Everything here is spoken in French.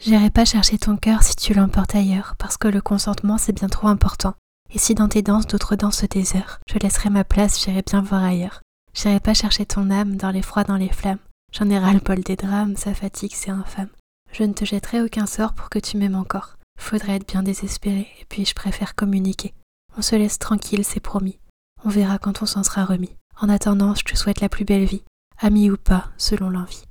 J'irai pas chercher ton cœur si tu l'emportes ailleurs, parce que le consentement c'est bien trop important. Et si dans tes danses d'autres dansent des heures, je laisserai ma place, j'irai bien voir ailleurs. J'irai pas chercher ton âme dans les froids, dans les flammes. J'en ai ras le bol des drames, ça fatigue, c'est infâme. Je ne te jetterai aucun sort pour que tu m'aimes encore. Faudrait être bien désespéré, et puis je préfère communiquer. On se laisse tranquille, c'est promis. On verra quand on s'en sera remis. En attendant, je te souhaite la plus belle vie, ami ou pas, selon l'envie.